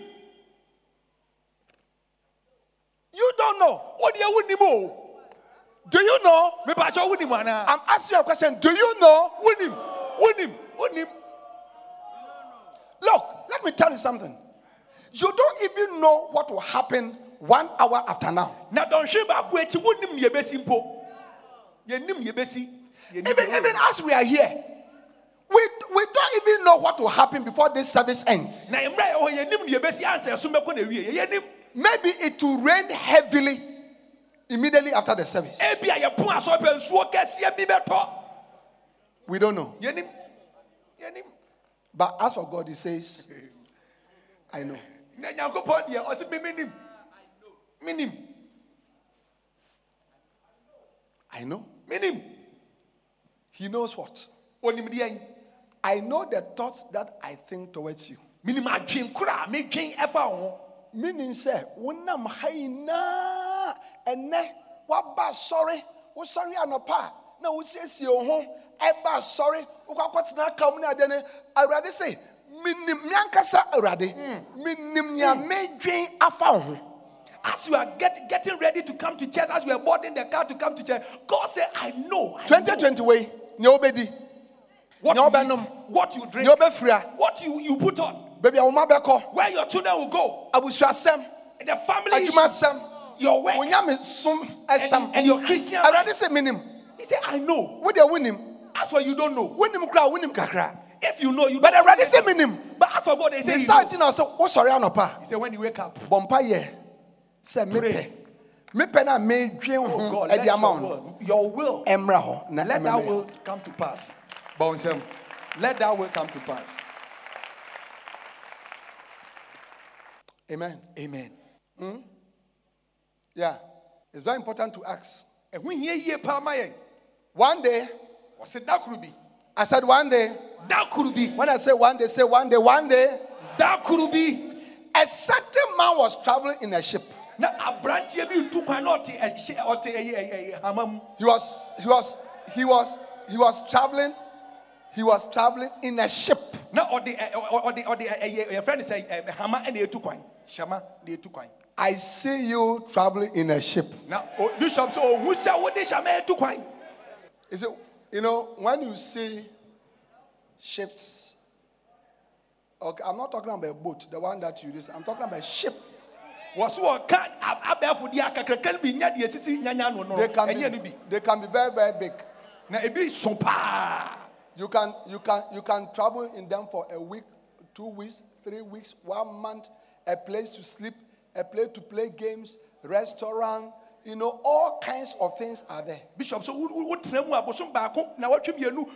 You don't know. o Do you know? mepakyɛ wonim anaa I'm asking you a question. Do you know? wonim wonim wonim Look, let me tell you something. You don't even know what will happen one hour after now. na dɔnhwere Even, even as we are here, we, we don't even know what will happen before this service ends. na mmerɛ a ɛwɔ hɔ oh, yɛnim neɛ bɛsi ansa ɛso mɛkɔ na wie yɛnim Maybe it will rain heavily immediately after the service. ebia yɛpo asɔ pɛ nsuo kɛseɛ bi bɛtɔ We don't know. But as for God, He says, I know. na nyankopɔn deɛ ɔse me menim menim I know. menim He knows what. onim deɛ yi I know the thoughts that I think towards you. menim adwenkora a medwen ɛfa wo ho Meaning, sɛ wonam ha nyinaa ɛnɛ waba asɔre wosɔre anɔpa a na wosiesie wo ho ɛba asɔre wokɔ akɔtena aka mu ne adeɛ no awurade se menim me ankasa awurade hmm. menim nea medwen afa as you are get, getting ready to come to church as you are boarding the car to come to church god said i know I 2020 wei nea wobɛdi what you eat, what you drink what you, you put on. Baabi a wo ma bɛkɔ where your children will go. Abusuasɛm the family issue, adwumasɛm your work. Wo nyame som ɛsɛm and, and your christian life. he said i know. Wodeɛ wonim as for you don't know. Wonim koraa wonim kakra if you know you but don't awurade know. se anything. menim but as for god they say he saa knows. nti na ɔsɛ wosɔre anɔpa he said when you wake up. A bɔ mpayɛ sɛ mepɛ. Mepɛ no a medwen oh ho god let your ama wo no. will, your will ɛmmra hɔ na let that ɛmɛmɛ will come to pass. Bonsam let that will come to pass. Amen. Amen. Hmm? Yeah. It's very important to ask. Ɛho hia yie paa ma yɛn. One day ɔse da koro bi. I said one day. Da koro bi. When i say one day say one day one day. Da koro bi. A certain man was traveling in a ship na aberanteɛ bi tu kwan na ɔte ɛhyɛ ɔte ɛyɛ ɛyɛ hama mu he was he was he was he was traveling he was traveling in a ship. Na ɔde ɛ- ɔde ɔde ɛyɛ yɛfrɛ no sɛ hama ɛna etu kwan. Hyɛma na etu kwan. I see you traveling in a ship. Now, na o- bishop sɛ ohun sɛ wode hyɛma etu kwan. Is it you know when you see ships okay i'm not talking about a boat the one that you use i'm talking about a ship they can be, they can be very very big. Na ebi so paa. You can you can you can travel in them for a week two weeks three weeks one month a place to sleep a place to play games restaurant you know all kinds of things are there. Bishop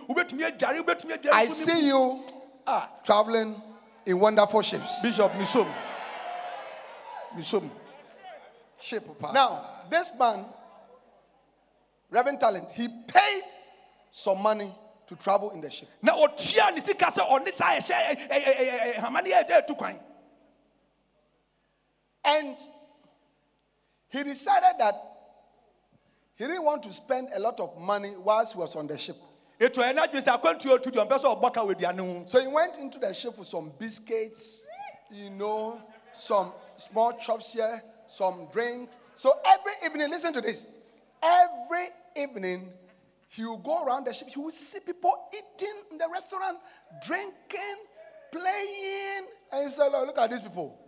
wobɛtumi adware wobɛtumi adware i see you ah. traveling in wonderful ships bishop misom. misom ship paa now this man reverend talent he paid some money to travel in the ship. And he decided that he didn't want to spend a lot of money whilst he was on the ship. ɛtu ɛna adwene sɛ akwantuo tu deɛ ɔmpɛ sɛ ɔbɔ ka wɔ aduane ho So he went into the ship with some biscuits, you know, some small chops here, some drinks. So every evening, listen to this. Every evening, he will go around the ship. He will see people eating in the restaurant, drinking, playing. And he said, Look at these people.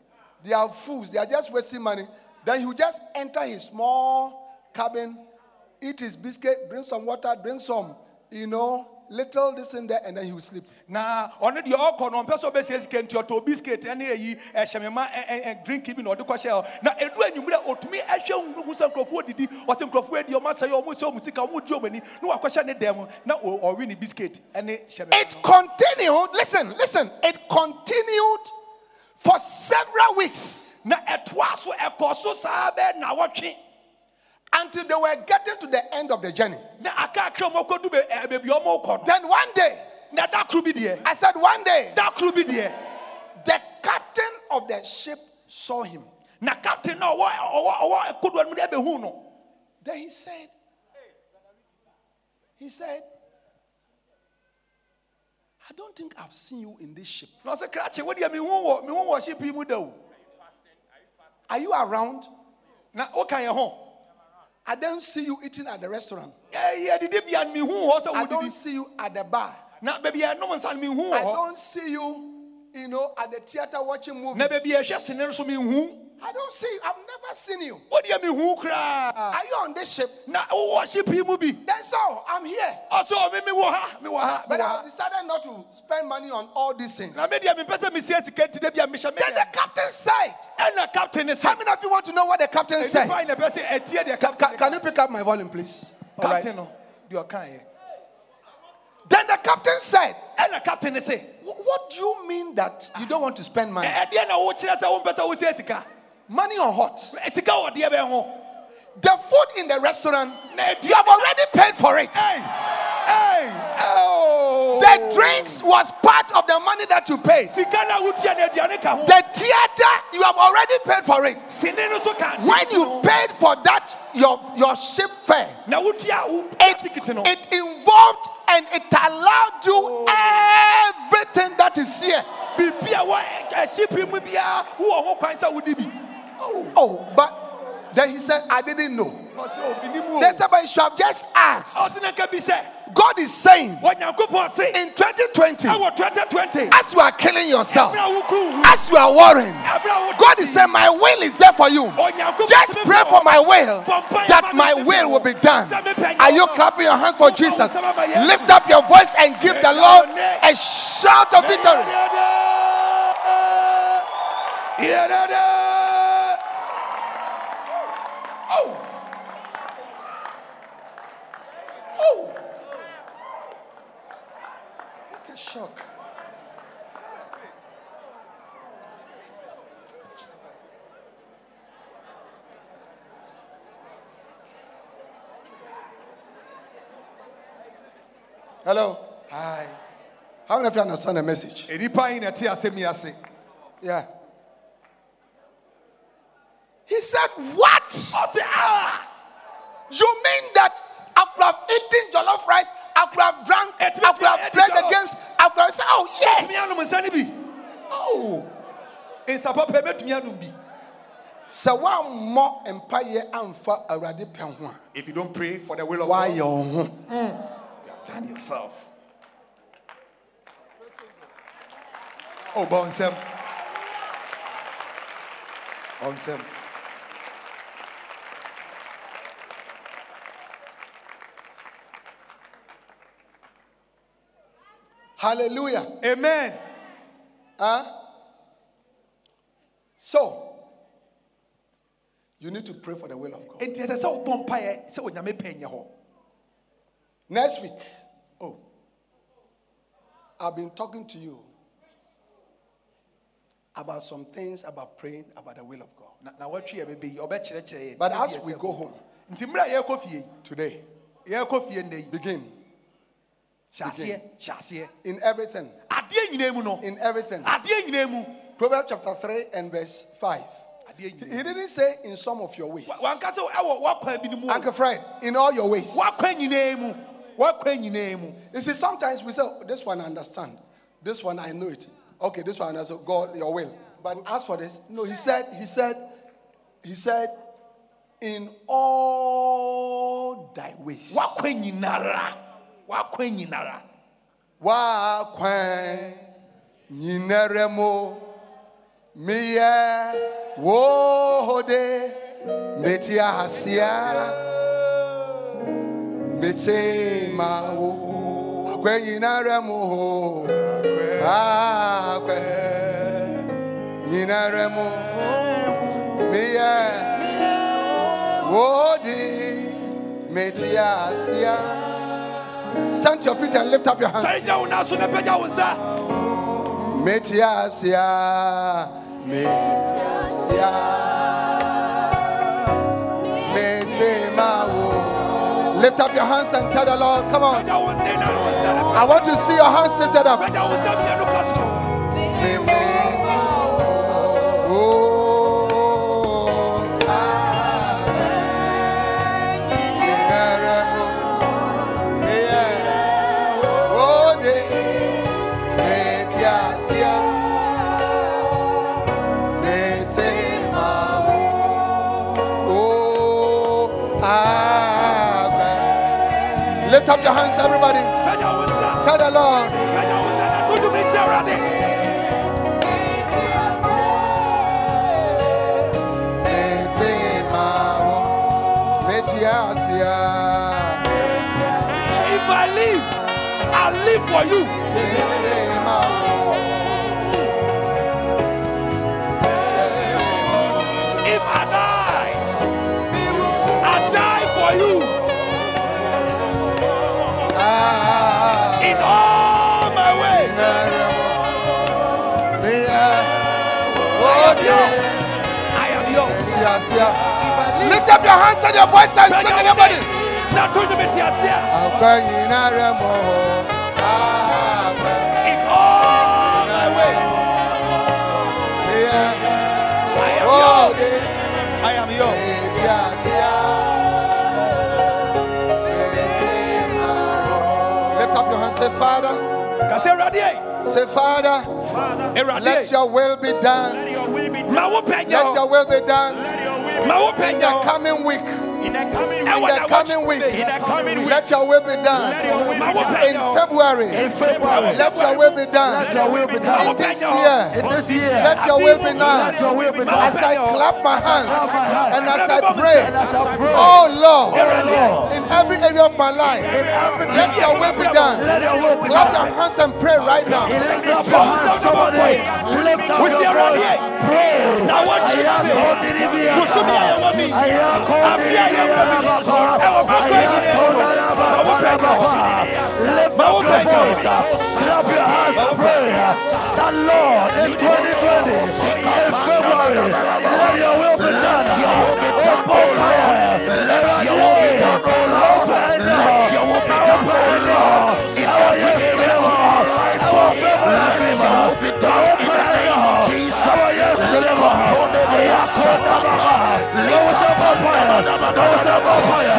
They are fools. They are just wasting money. Then he will just enter his small cabin, eat his biscuit, drink some water, drink some, you know, little this and that, and then he will sleep. na ɔno deɛ ɔkɔ no ɔmpɛ sɛ ɔbɛsie sika nti ɔtɔ biscuit ne ɛyi ɛhyɛmema ɛ- ɛ- drink bi na ɔde kɔhyɛ hɔ na ɛdu anwummerɛ ɔtumi ɛhwɛ hu sɛ nkurɔfoɔ didi ɔsɛ nkurɔfoɔ adi ɔma sɛ yɛ ɔmo sɛ ɔmo sika ɔmo di ɔmo ani na wakɔhyɛ ne dɛm mu na ɔ- ɔwe ne biscuit ɛne hyɛmema It continued, listen, listen, it continued for several weeks. Na ɛtoa so ɛkɔ so saa bɛɛ nawɔtwe until they were getting to the end of the journey. na akakra ɔmo akɔdu bɛ- ɛ, eh, baabi a ɔmo kɔ no Then one day, na da koro bi deɛ I said, one day, da koro bi deɛ the captain of the ship saw him. Then he said, he said, I don't think I've seen you in this ship. na ɔsɛ krakye wo deɛ mehu wɔ mehu wɔ ship yi mu Are you around? na woka yɛ ho I don't see you eating at the restaurant. ɛyɛ didi bia no mehu hɔ sɛ I don't see you at the bar. na baabi a ɛnom nsa no mehu I don't see you, you know, at the theater watching movies. Na baabi a ɛhwɛ sene no so mehu I don't see you. I've never seen you. wo deɛ mehu koraa Are you on this ship? na wowɔ ship yi mu bi Then so I'm here. ɔsɛ ɔ me mewɔ ha mewɔ ha But I've decided not to spend money on all these things. na me deɛ mempɛ sɛ mesie sika nti da bia Then the captain said, ɛna captain ne How many of you want to know what the captain said? nipa ne bɛ sɛ ɛtie deɛ Can, can you pick up my volume, please? All right. captain no deɛ ɔkaeɛ Then the captain said, ɛna captain ne sɛ "Wh- What do you mean that you don't want to spend money? Ɛdeɛ na wokyerɛ sɛ wompɛ sɛ wosie sika Money on what? sika wɔ deɛ bɛn ho The food in the restaurant, you have already paid for it. Hey! Hey! Oh! The drinks was part of the money that you paid. sika na wotua na aduane ka ho The theater, you have already paid for it. sene no so ka When you paid for that, your, your ship fare, it, it involved and it allowed you everything that is here. Oh, but then he said, I didn't know. They said, but you should have just asked. God is saying in 2020, as you are killing yourself, as you are worrying, God is saying, My will is there for you. Just pray for my will, that my will will be done. Are you clapping your hands for Jesus? Lift up your voice and give the Lord a shout of victory. Oh! Oh! What a shock. Hello. Hi. How many of you understand the message? Eripa yi na ɛte asɛm yi ase. Yeah. He said, What? Ah! You mean that I could have eaten jollof rice, I could have drunk, I could have played the games, I could have said, Oh, yes. anum nsa ni bi. Oh! Nsapa pɛ bɛtumi anum bi. Sɛ woammɔ mpaeɛ amfa Awurade pɛ ho a, If you don't pray for the will of woayɛ God, wo ho. you have done yourself. Oh, bɔnsɛm. Bɔnsɛm. Hallelujah. Amen. Huh? So, you need to pray for the will of God. Enti ɛsɛ sɛ wobɔ mpaeɛ sɛ onyame pɛ nyɛ hɔ. Next week, Oh, I've been talking to you about some things about praying about the will of God. na na watwe yɛ bɛbɛ yi ɔbɛkyerɛkyerɛ yɛn. But as we go home Nti mmerɛ a yɛrekɔ today, yɛrekɔ fie nnɛ yi, begin. Aseɛ in everything. adeɛ nyinaa no In everything. Proverbs chapter 3 and verse 5. He he didn't say in some of your ways. wanka sɛ ɛwɔ wakwan bi no mu o. Uncle Fred, in all your ways. wakwan nyinaa mu wakwan nyinaa mu You see, sometimes we say, "Oh, this one I understand. This one I know it. Okay, this one I know. God, your will. But as for this, no, he said, he said, he said, in all thy ways. Wakwan nyinara. Wakwan nyinara Wakwan nyinaremo miye wohode. Metia hasia mete wo akwan nyinaremo akwan nyinaremo miye wohode. Metia hasia stand to your feet and lift up your hands sɛ gya wo na so na pɛgya wo nsa Metiasia, Metiasia, Metemao. Lift up your hands and tell the Lord, come on. pɛgya wo nne na wo nsa na I want to see your hands lifted up. Lift up your hands, everybody. pɛgya Tell the Lord. pɛgya wo nsa na to dum ne kyɛ awurade Metemao. Metiasia. if i live i live for you Lift up your hands and your voice and sing everybody. na to dum ti ase a in all my ways. I am oh, yours. i am yours. Lift up your hands, say, Father, ka sɛ awurade say, Father, awurade let your will be done. ma wo pɛ Let your will be done. ma wo pɛ in the coming week. In the coming week, let your will be done. ma wo pɛ In February, let your will be done. Let your will be In this year, let your will be done. Let your will be done. As I clap my hands and as I pray, as I pray. oh Lord, in every area of my life, let your will be done. Let your will be Clap your hands and pray right now. Lift up your hands, somebody. Lift up Who's your here voice. already? Pray. I am called in the Bia. Musumi a yɛwɔ mi. I am called Lift up your voice. Clap your hands and pray. That Lord, in 2020, in February, let your will be done. Open prayer. Let your will be done. Open door. Open door. Our yes, Lord. Our February fever. Open door. Our yes, Lord. Ayakona baba. Those are papaya. Those are papaya.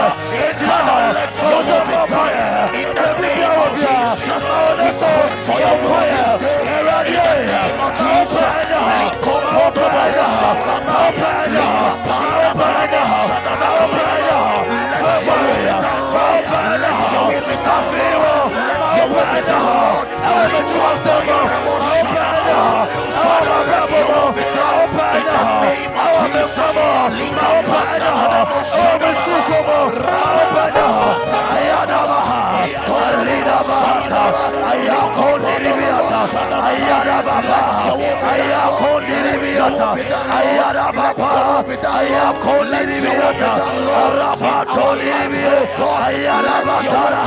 Those are papaya. Every day of the Oh, that's all. Papaya. Eradia. Papaya. Papaya. Papaya. Papaya. Papaya. February. Papaya. Kafiro. Papaya. Elementary of Summer. Papaya. Our Bible. Papaya. Bible. Papaya. Our school come. Papaya. Ayana Maha. Alida Mahata. Ayakondi Libiata. Ayana Baba. Ayakondi Libiata. Ayana Baba. Ayakondi Libiata. Arabato Libiata. Ayana Batara.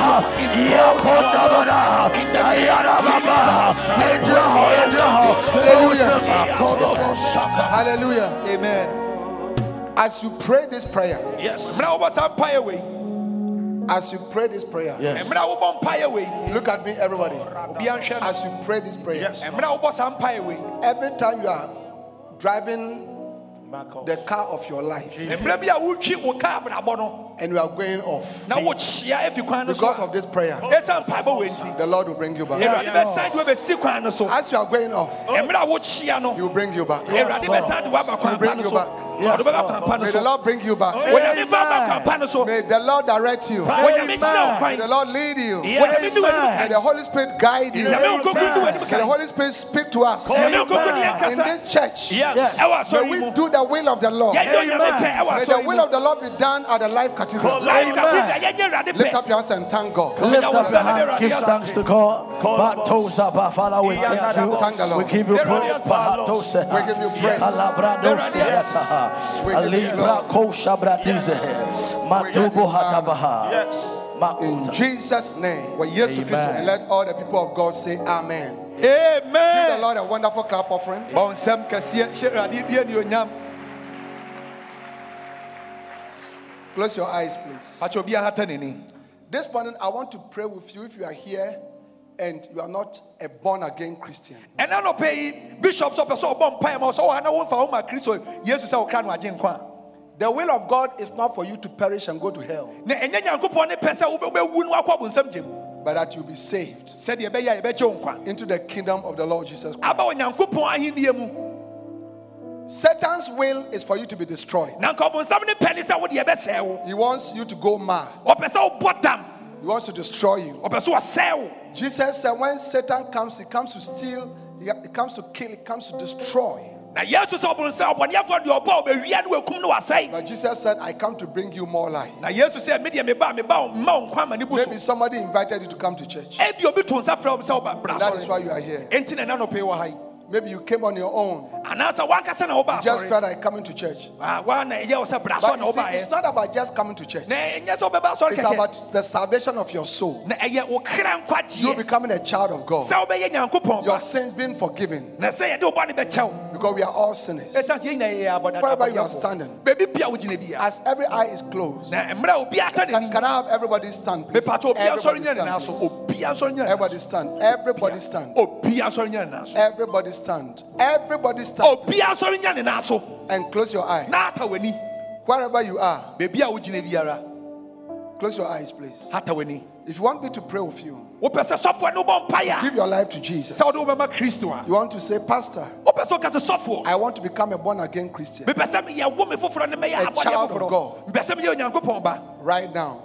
Yakonda Bada. Ayana Baba. Ejaho, Ejaho. Hallelujah. Hallelujah. amen As you pray this prayer, yes As you pray this prayer, Yes. mmerɛ a wobɔ mpaeɛ wei. look at me, everybody. obiara nhwɛ no. As you pray this prayer, mmerɛ a wobɔ saa mpaeɛ wei. every time you are driving the car of your life mmerɛ bi a wotwi wo kaa abrabɔ no and you are going off. Na wokyea afi kwan no so because of this prayer, ɛsiane mpaebɔ wei nti the Lord will bring you back. awurade bɛsan de wobɛsi kwan no so. As you are going off, mmerɛ a wokyea no. He will bring you back. awurade bɛsan de woaba kwan pa bring you back. ɔde bɛba kwan pa no May the Lord bring you back. onyame ba ba kwan pa no so. May the Lord direct you. onyame May the Lord lead you. onyame May the Holy Spirit guide you. nyame May nkokoro di w'anim the Holy Spirit speak to us. In this church, yes. may we do the will of the Lord. yɛnyɛ onyame pɛ ɛwɔ May the will of the Lord be done at the Life Cathedral. live cathedral yɛnyɛ awurade Lift up your hands and thank God. Lift up your hand, give thanks to God. Batosa ba, ah, Father, we thank Thank the you. Lord. We give you praise. Bahatose. We give you praise. Alabradose. We give you Alibra kosha bradize. Matubo hatabaha. In Makuta. Jesus' name. wɔ yesu Amen. kristo And let all the people of God say Amen. Give the amen Lord a wonderful clap offering. Close your eyes, please. akyɛ obiara hata n'ani This morning, I want to pray with you if you are here and you are not a born again Christian. ɛna nɔpɛ yi bishop sɛ ɔpɛ sɛ ɔbɔ mpaeɛ ma ɔsɛ ɔwɔ ha na wɔmfa wo ma kristo yesu sɛ wokra no agye nkwa. A The will of God is not for you to perish and go to hell, na ɛnyɛ nyankopɔn ne pɛ sɛ wobɛ- wobɛwu no wakɔ but that you be saved sɛdeɛ ɛbɛyɛ a yɛbɛgye wo into the kingdom of the Lord Jesus Christ. Satan's will is for you to be destroyed. na nka ɔbonsam ne pɛ ne sɛ wode yɛbɛsɛe wo He wants you to go mad. ɔpɛ sɛ wobɔ dam He wants to destroy you. ɔpɛ sɛ wɔsɛe wo Jesus said, when Satan comes, he comes to steal, he comes to kill, he comes to destroy. na yesu sɛ ɔbonsam ɔbɔneɛfoɔ deɛ ɔbɔ a ɔbɛwia ne wakum ne wasɛe But Jesus said, I come to bring you more life. na yesu sɛ medeɛ meba a meba wo- mma wo nkwa ma ne bu so Maybe somebody invited you to come to church. ebi obi to nsa frɛ wo sɛ woba bra That is why you are here. Enti na ɛna nɔpɛ yi wɔ ha yi Maybe you came on your own. anaasɛ wankasa na woba Just felt like coming to church. Ah, wa na ɛyɛ wo sɛ bra But you see, it's not about just coming to church. na ɛnyɛ sɛ wobɛba asɔre It's about the salvation of your soul. na ɛyɛ wo kra You becoming a child of God. Your sins being forgiven. Na sɛ yɛde wo bɔ ne bɛkyɛ wo Because we are all sinners. ɛsiane sɛ yɛnyina yɛyɛ Wherever you are standing. baabi bia wogyina bia As every eye is closed. na mmerɛ a obi ata Can, can I have everybody stand, please? Everybody stand, please. obi asɔre nyɛ ne nan Everybody stand. Everybody stand. so obi asɔre nyɛ ne nan so Everybody stand. Everybody stand. obi asɔre nyɛ ne nan so And close your eye. na ata w'ani Wherever you are, baabi a wogyina biara close your eyes, please. If you want me to pray with you, wopɛ sɛ sɔfoɔ ne wobɔ mpaeɛ a give your life to Jesus. sɛ wode wobɛma kristo You want to say, Pastor, wopɛ sɛ woka sɛ sɔfoɔ I want to become a born again Christian mepɛ me foforɔ ne A child of God. mepɛ sɛ meyɛ onyankopɔn ba right now.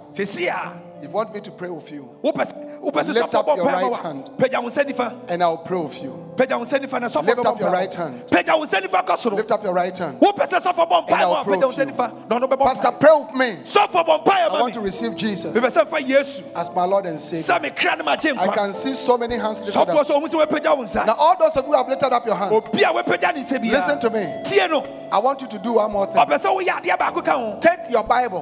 If you want me to pray with you, wopɛ sɛ wopɛ sɛ Lift up your right hand. pagya wo nsa nifa and I'll pray with you. pagya wo nsa nifa na sɔfoɔ Lift up your right hand. pagya wo nsa nifa kɔ soro Lift up your right hand. wopɛ sɛ sɔfoɔ bɔ mpaeɛ And I'll pray with you. nifa na ɔno bɛbɔ Pastor, pray with me. sɔfoɔ bɔ mpaeɛ I want to receive Jesus mepɛ sɛ mfa yesu as my Lord and Savior. sɛ me kra ne magye I can see so many hands lifted up. sɛ ɔhu sɛ wɔapagya wo nsa Now, all those of you who have lifted up your hands, obi a wɔapagya ne nsa listen to me. I want you to do one more thing. ɔpɛ sɛ woyɛ adeɛ baako ka ho Take your bible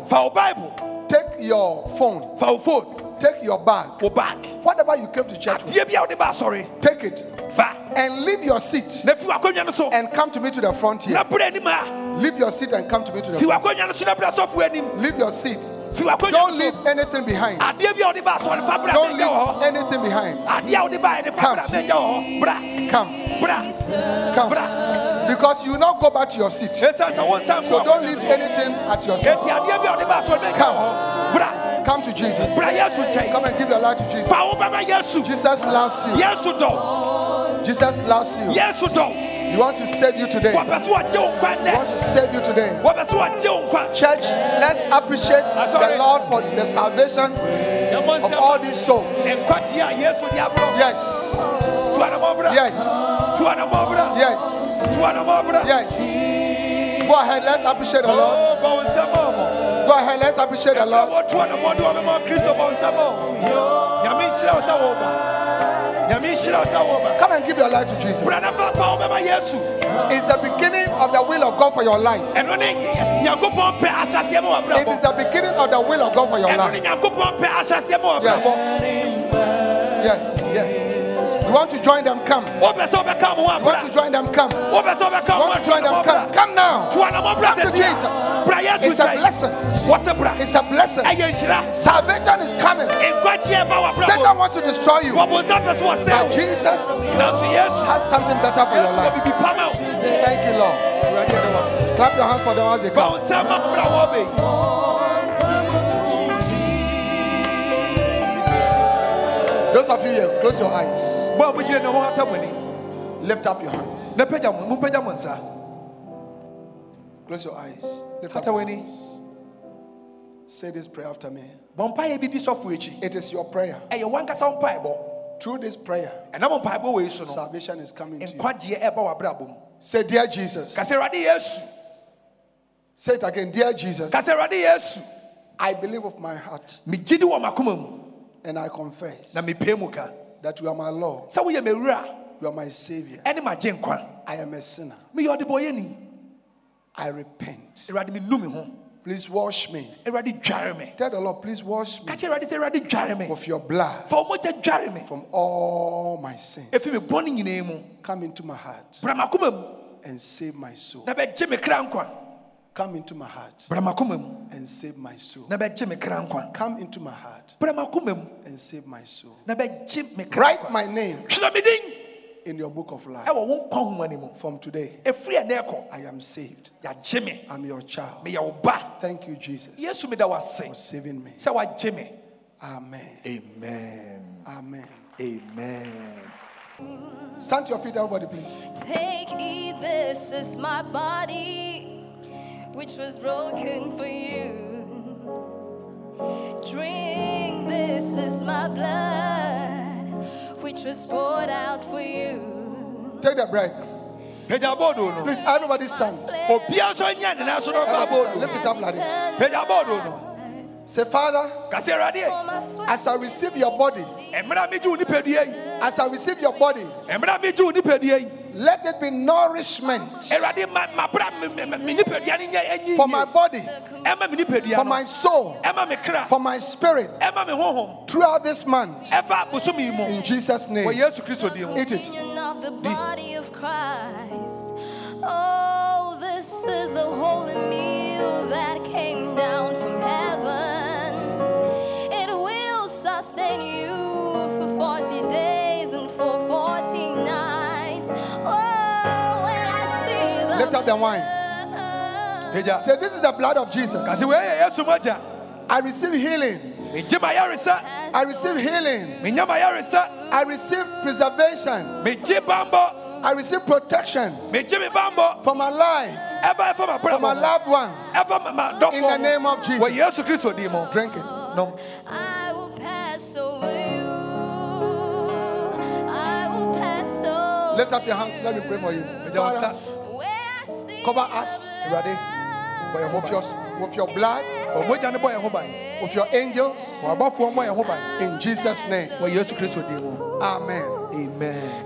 take your phone, wo phone. Take your bag, wo bag. Whatever you came to church with, adeɛ bi a wode ba asɔre take it and leave your seat na fi w'akonnwa no so. and come to me to the front here. na berɛ anim a. Leave your seat and come to me to the front. w'akonnwa no so na berɛ sɔfoɔ anim. Leave your seat. Don't leave anything behind. adeɛ bi a wode ba asɔre fa bra Don't leave anything behind. adeɛ a wode baeɛ ne fa Come. bra mɛnyɛ wɔ hɔ bra Come, come. Because you will not go back to your seat. ɛsiane sɛ wo nsa So don't leave anything at your seat. enti adeɛ bi a wode ba asɔre mɛnyɛ Come. wɔ hɔ bra Come to Jesus. bra yesu nkyɛn Come and give your life to Jesus. fa wo bɛma yesu Jesus loves you. Jesus loves you. He wants to save you today. wɔpɛ so wɔgye wo nkwa He wants to save you today. wɔpɛ so wɔgye wo Church, let's appreciate the Lord for the salvation of all these souls. nkwagye a yesu de aborɔ Yes, yes, yes, yes. Go ahead, let's appreciate the Lord. Bɔ wo nsɛm ɔmɔ Go ahead, let's appreciate the Lord. ɛwɔ tuanamɔ de ɔbɛma kristo bɔ nsɛm ɔ nyame nhyira wo sɛ wɔba nyame nhyira wo sɛ wɔba Come and give your life to Jesus. bra na papa wobɛma yesu It's the beginning of the will of God for your life. ɛno ne nyankopɔn pɛ ahyɛseɛ ma It is the beginning of the will of God for your life. ne nyankopɔn pɛ ahyɛseɛ ma wabrabɔ Yes, yes. You want to join them? Come. You wopɛ sɛ wobɛka mo ho want to join them? Come. You wopɛ sɛ wobɛka mo ho want to join them? Come. Come now. to Come to Jesus. It's a blessing. wɔ sɛ bra It's a blessing. Salvation is coming. Satan wants to destroy you. wɔbonsam pɛ sɛ But Jesus has something better for your life. bibi pama wo Thank you, Lord. awurade yɛ dɛ wɔ Clap your hands for them as they come. wo nsɛm ma bra wɔbɛ Those of you here, close your eyes. Mo a mogyina ne ho hata mo ani Lift up your hands. na pagya mo mompagya mo nsa Close your eyes. Lift up your hands. Say this prayer after me. bɔ mpaeɛ bi di sɔfo akyi It is your prayer. ɛyɛ wankasa wo mpaebɔ Through this prayer, ɛnam mpaebɔ wɔ yi so salvation is coming to you. nkwagyeɛ ɛba w'abrabɔ Say, Dear Jesus. ka sɛ yesu Say it again. Dear Jesus, ka sɛ yesu I believe with my heart megye di wɔ m'akoma mu and I confess na mepɛ mu ka that you are my Lord, sɛ woyɛ m'awura you are my Savior. ɛne I am a sinner. meyɛ ɔdebɔyɛni. I repent. awurade menu me ho. Please wash me. awurade dware me. Tell the Lord, please wash me. Ka kyerɛ awurade sɛ awurade dware me. With your blood. Fa wo dware me. From all my sins. ɛfi me bɔne nyinaa mu. Come into my heart. Bra m'akoma mu. And save my soul. na bɛgye me kra nkwa Come into my heart bra m'akoma mu and save my soul. na bɛgye me kra nkwa Come into my heart bra m'akoma mu and save my soul. na bɛgye me kra Write nkwa my name twerɛ me din in your book of life. ɛwɔ wo nkwa homa no mu From today, ɛfiri ɛnɛ ɛkɔ I am saved. yɛagye me I'm your child. meyɛ wo ba Thank you, Jesus, yesu meda for wase saving me. sɛ woagye me Amen. amen Amen. amen Stand to your feet, everybody, please. Take, eat, this is my body, which was broken for you. Drink, this is my blood, which was poured out for you. Take that bread. pagya Please, everybody stand. obiara nso nyɛ ne nan so na ɔkɔ Everybody stand. abɔɔdo Lift it up like this. Pagya bɔɔdo no Say, Father, ka sɛ awurade For my flesh, as I receive your body, mmerɛ a megye wo nipadua yi as I receive your body, mmerɛ a megye wo nipadua yi let it be nourishment for my yie body, ɛma me nipadua for no. my soul, ɛma me kra. for my spirit ɛma me honhom throughout this month. ɛfa abosom yi mu. In Jesus' wɔ name. yesu kristo din mu Eat it. communion of the body of Christ. Oh, this is the holy meal that came down from Lift up the wine. blood, pagya Say, This is the blood of Jesus. ka sɛ wei yɛ yesu mogya I receive healing. I receive healing. I receive preservation. I receive protection megye me bambɔ for my life, for my loved ones. ɛfa ma- ma In the name of Jesus. yesu kristo din Drink it. nom Lift up your hands. Let me pray for you. pagya wo nsa Father, cover us bɔ yɛn ho with your, with your blood, fa mogya no bɔ yɛn ho ban with your angels. fa abɔfoɔ mmɔ yɛn ho ban In Jesus' name. wɔ yesu kristo din Amen. amen